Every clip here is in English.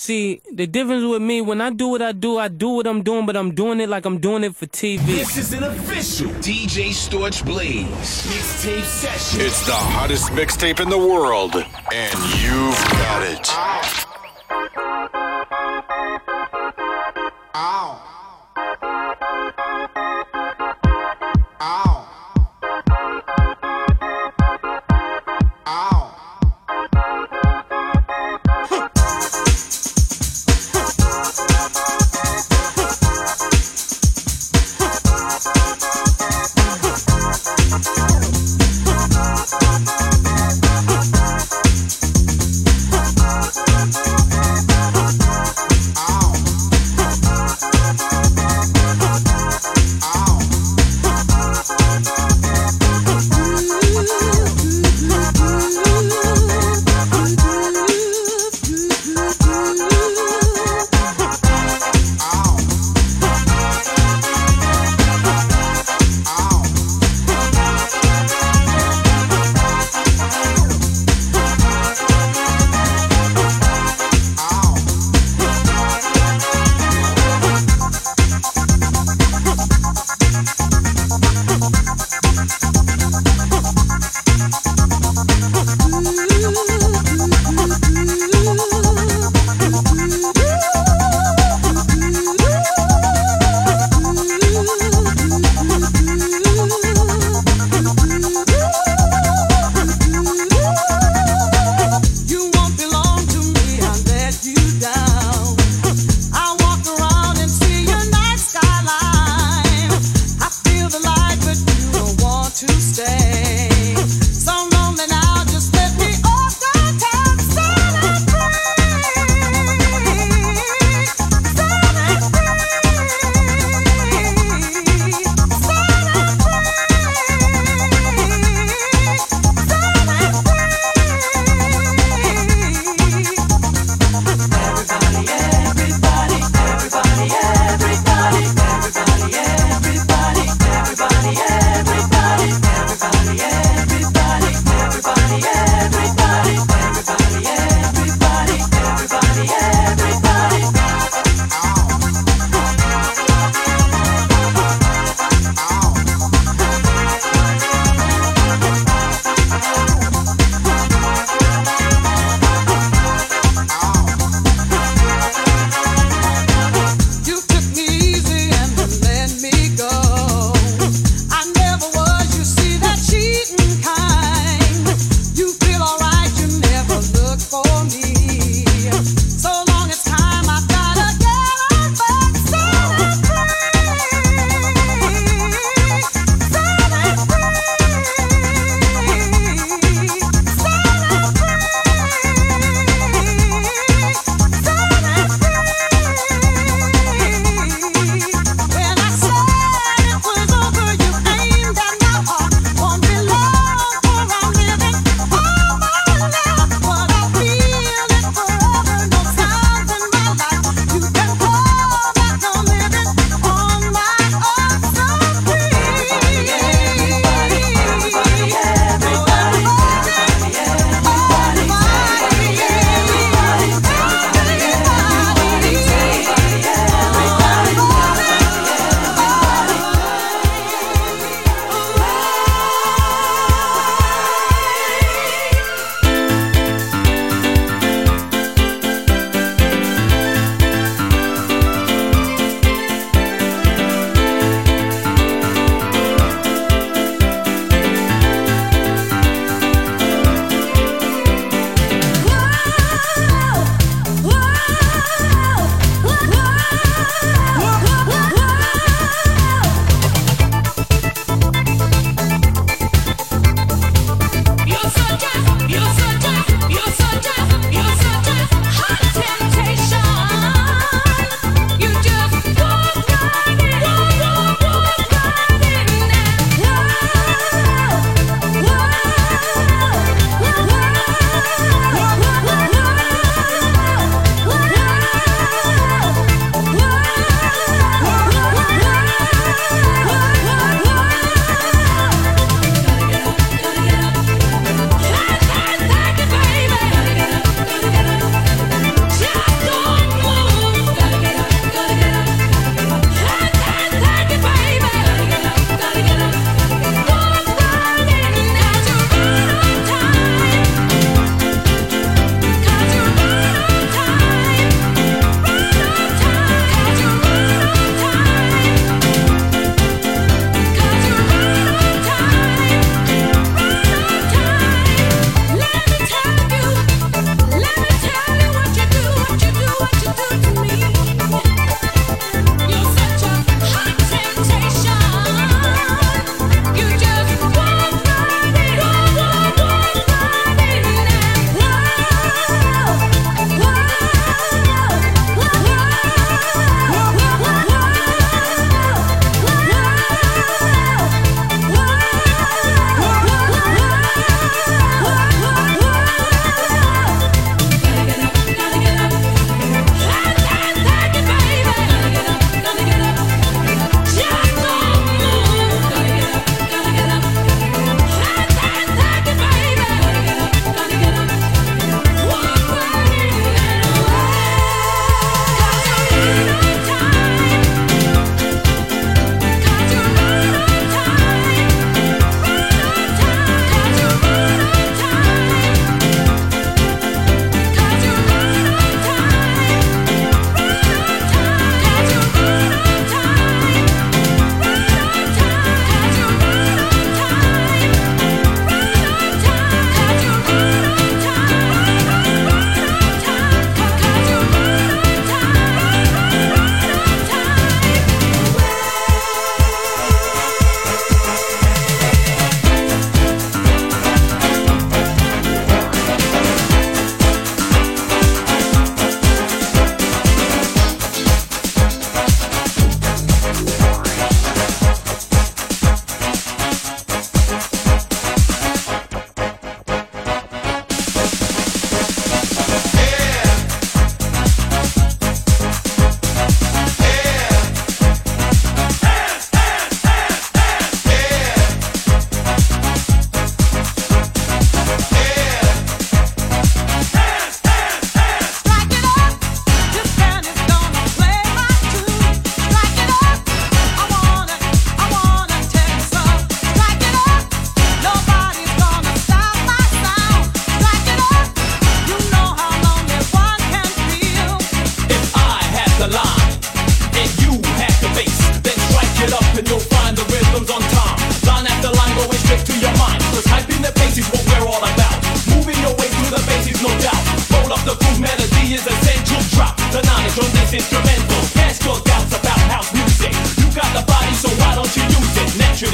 See, the difference with me, when I do what I do, I do what I'm doing, but I'm doing it like I'm doing it for TV. This is an official DJ Storch Blaze mixtape session. It's the hottest mixtape in the world, and you've got it. Ah.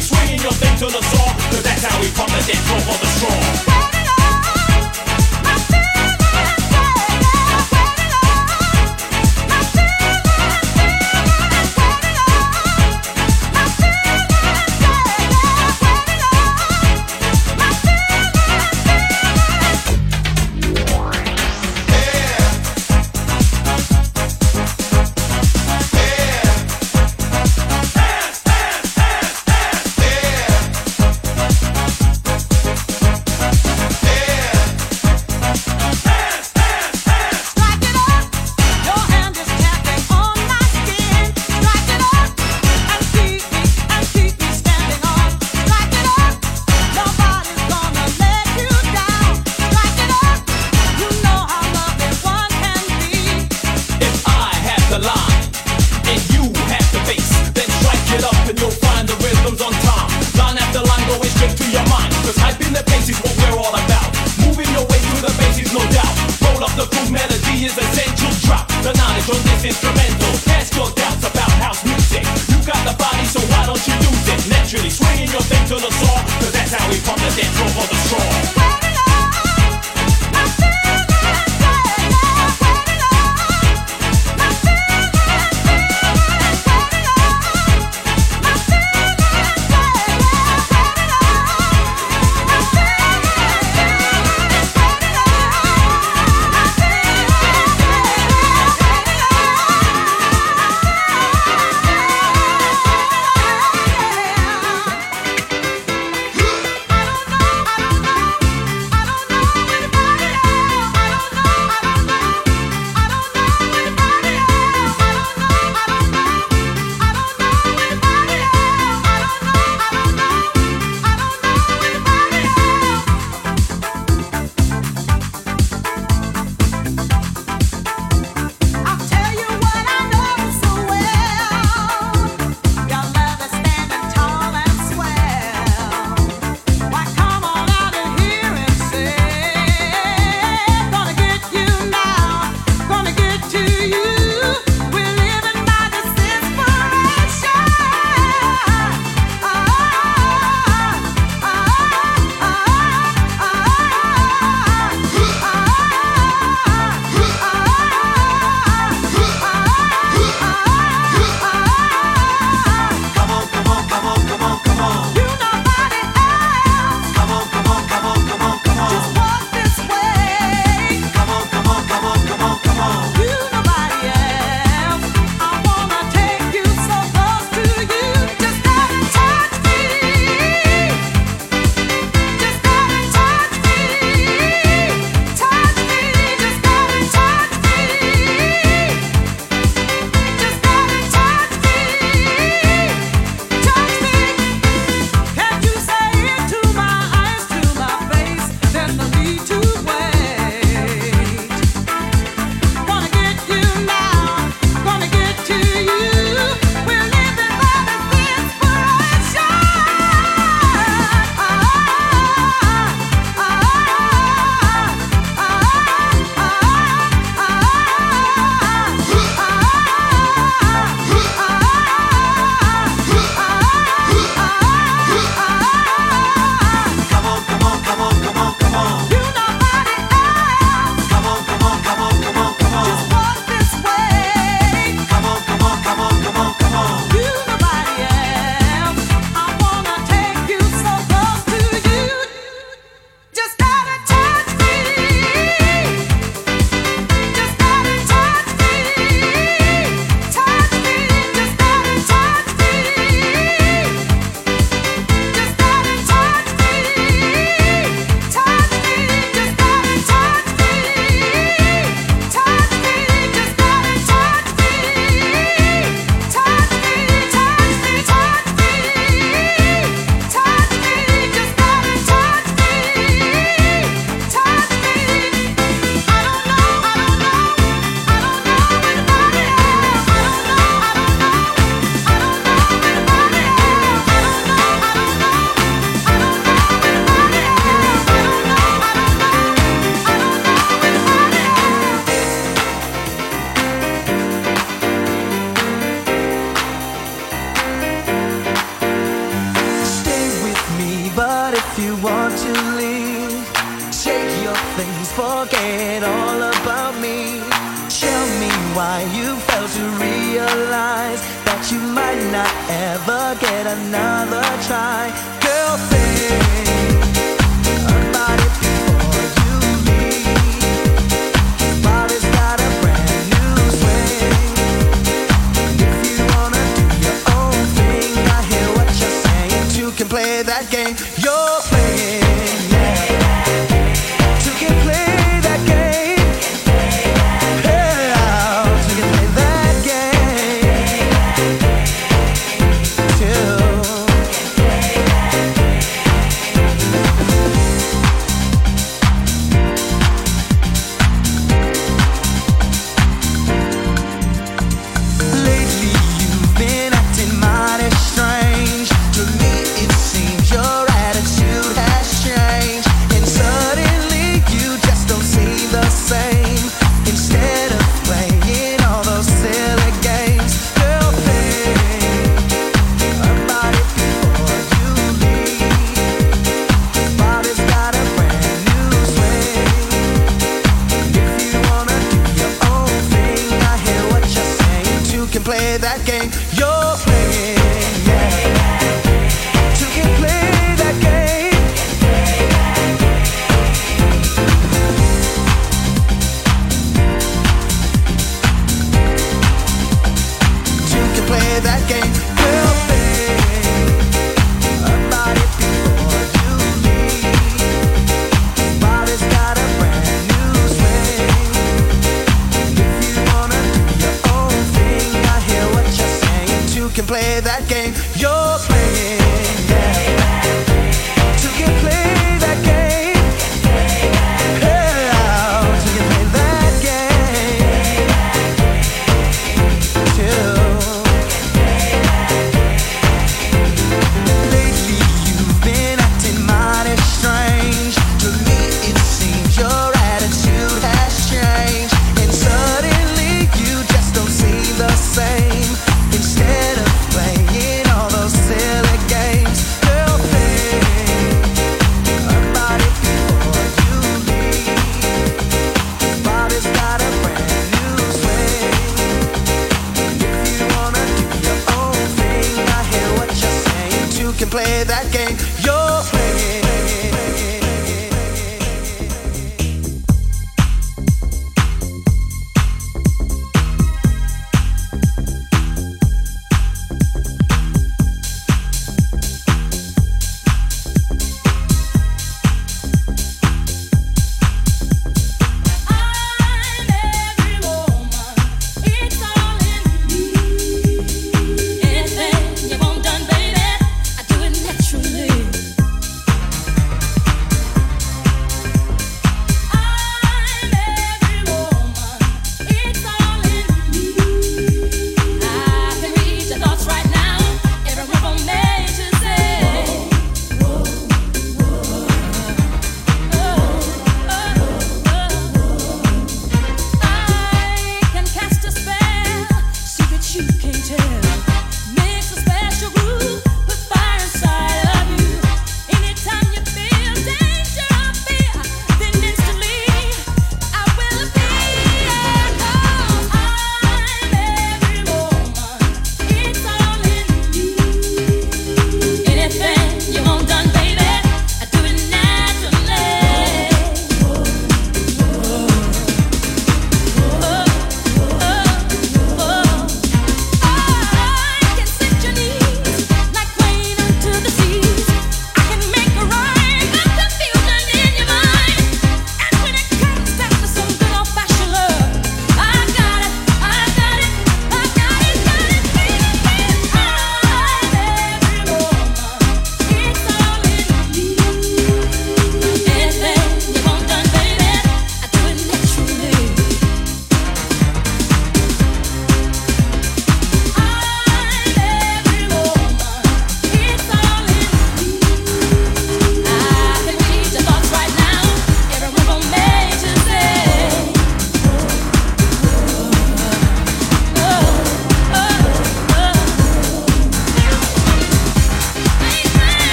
swinging your thing to the saw, cause that's how we pump it death for the strong.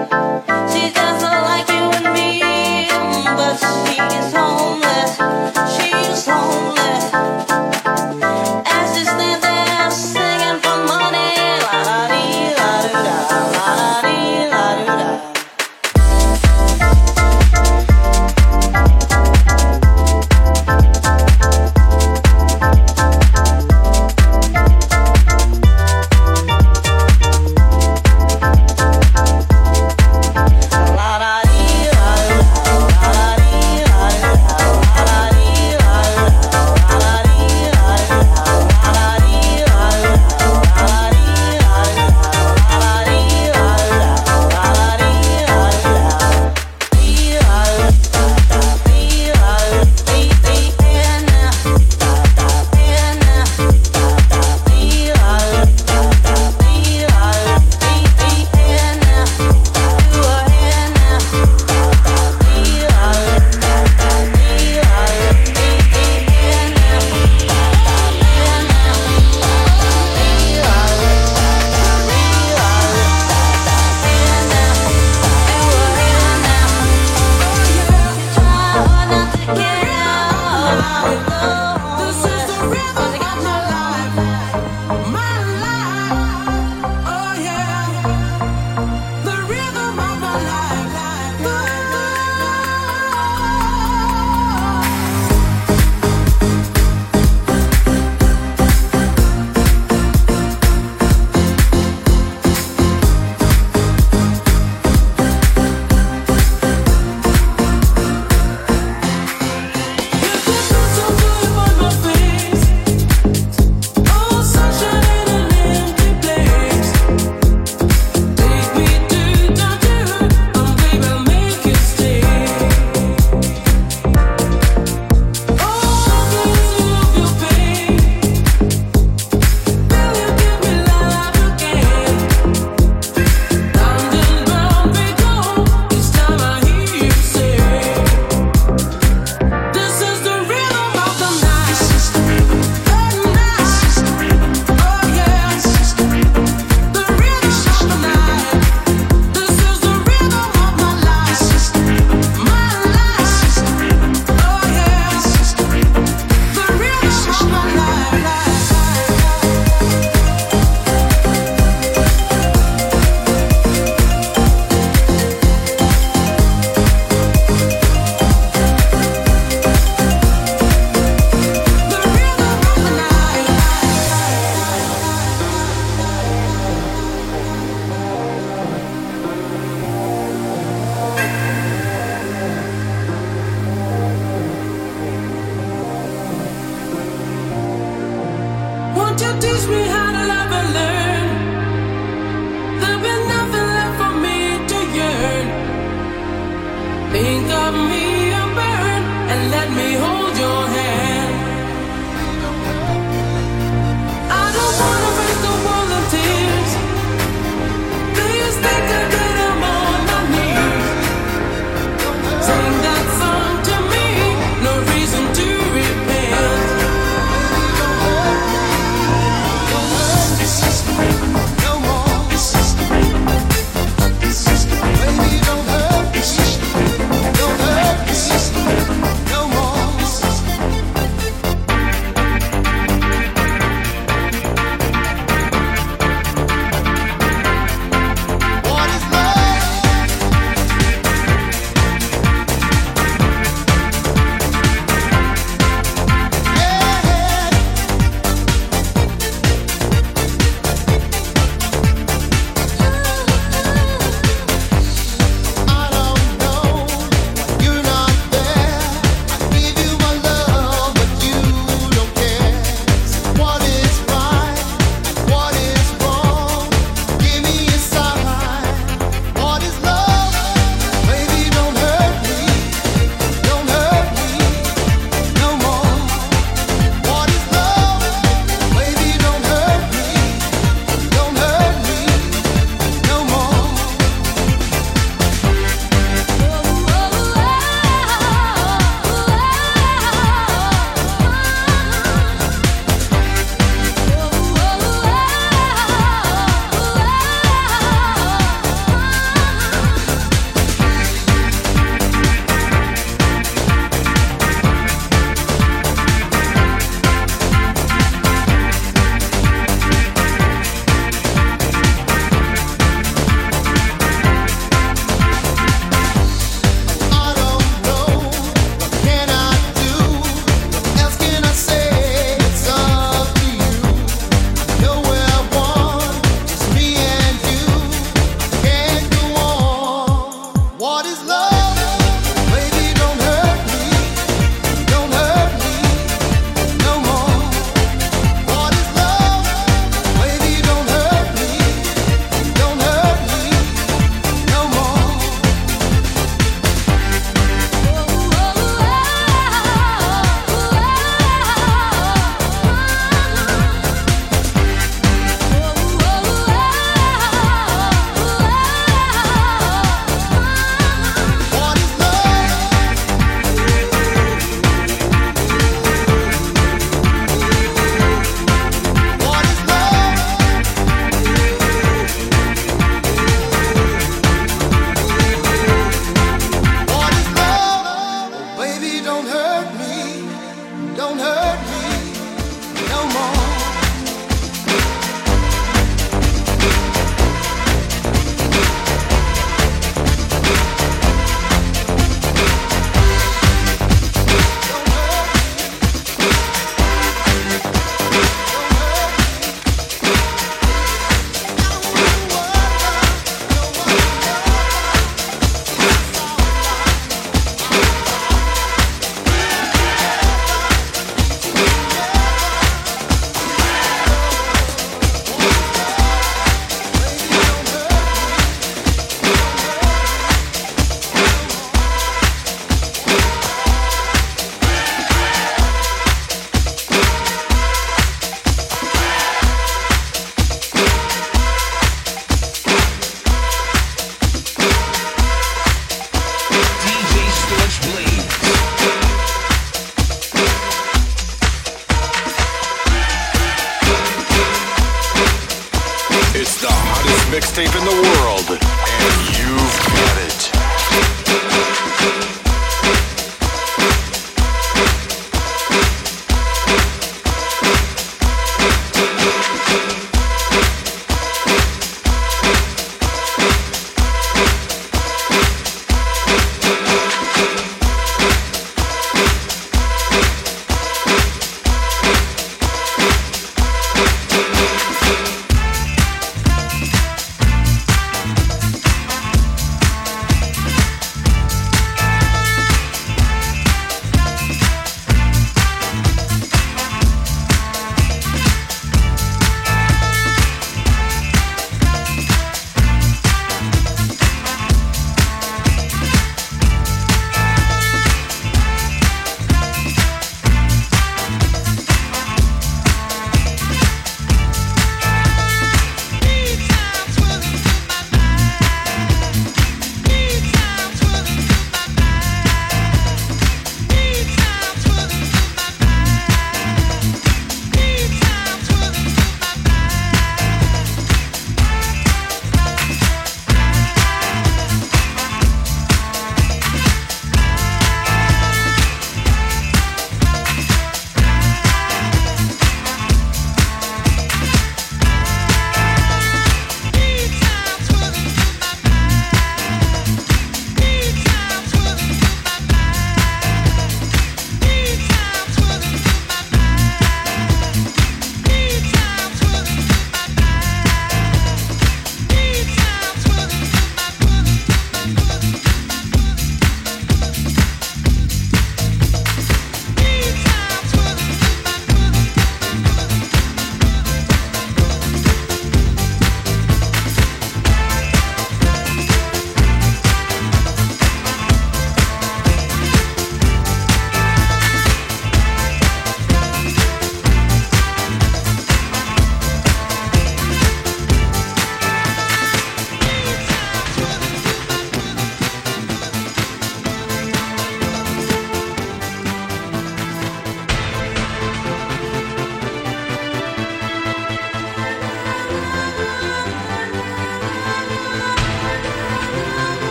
She's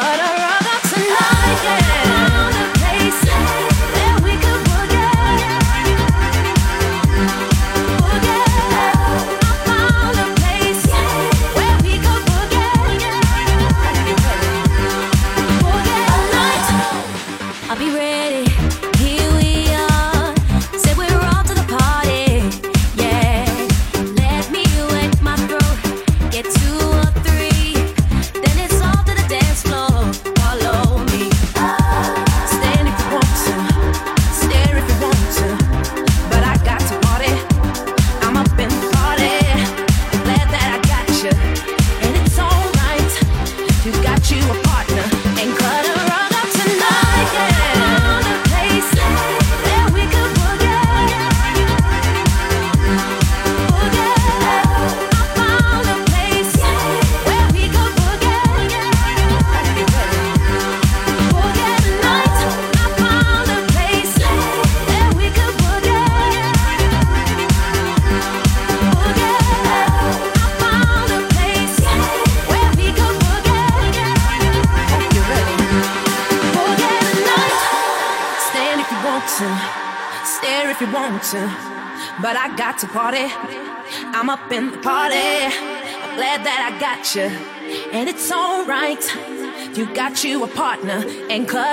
cut around. And cut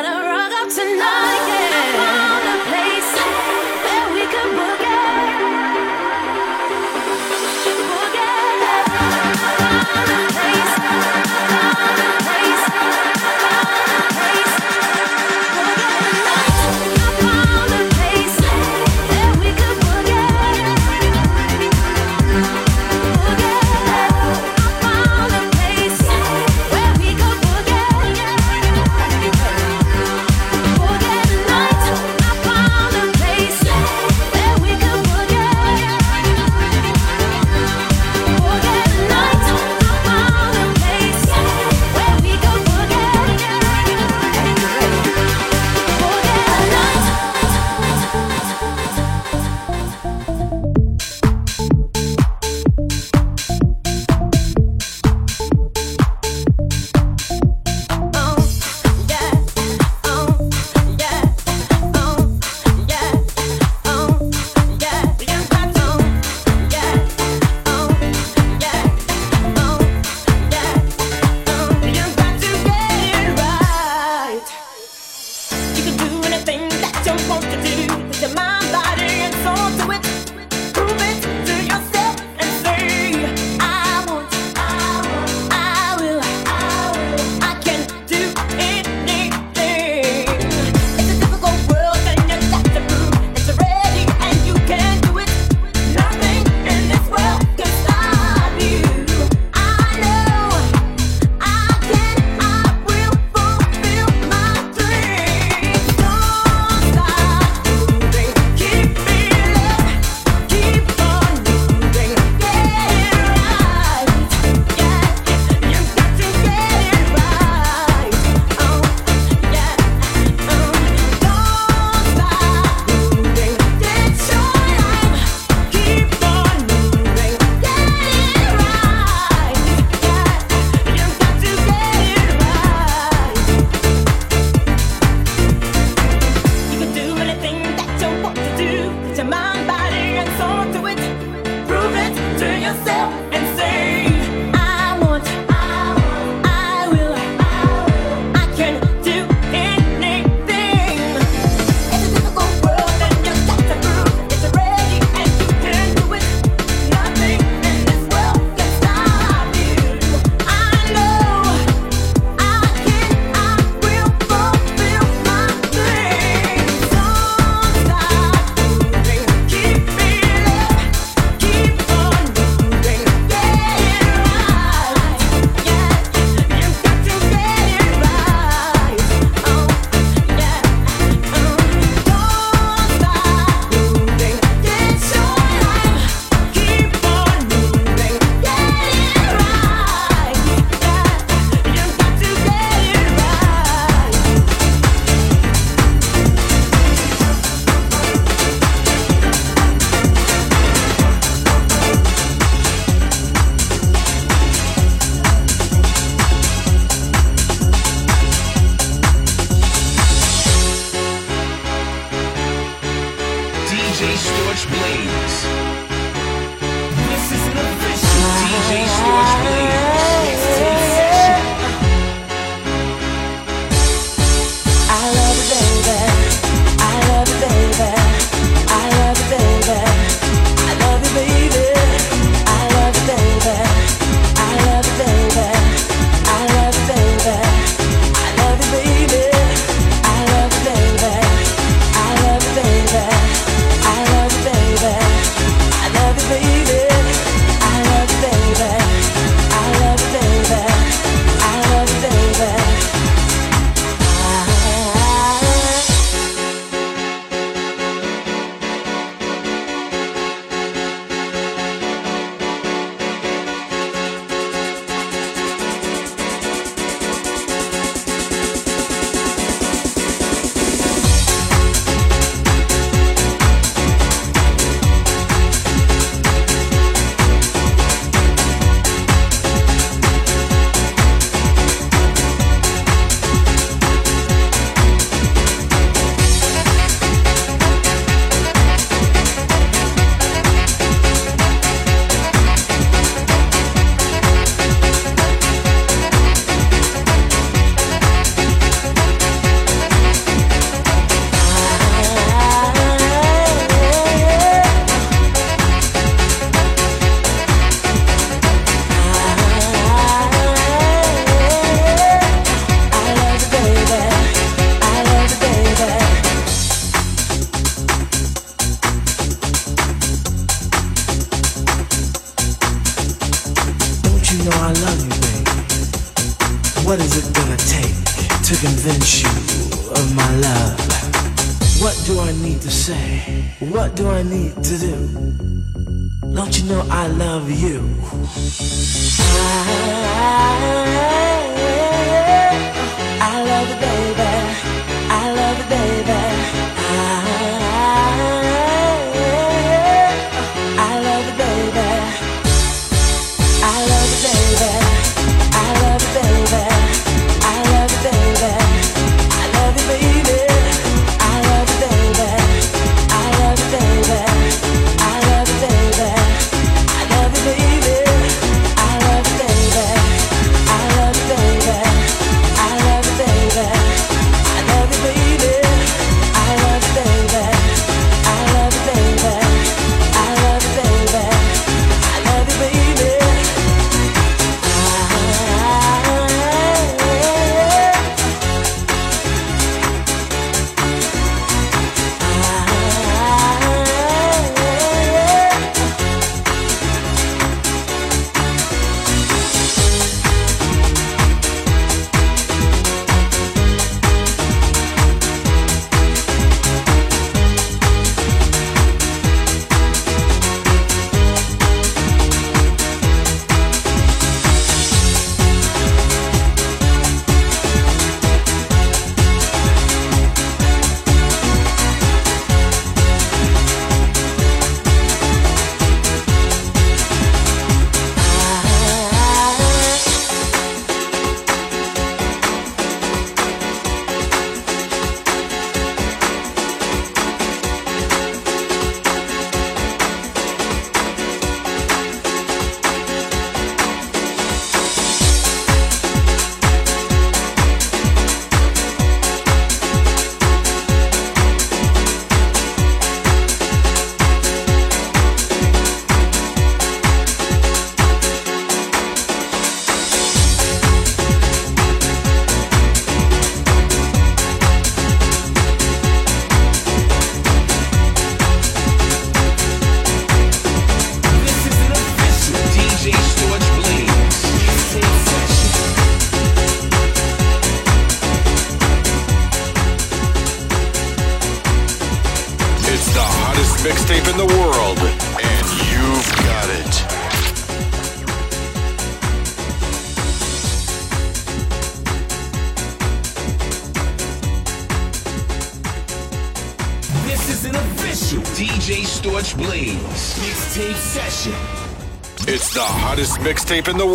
mixtape in the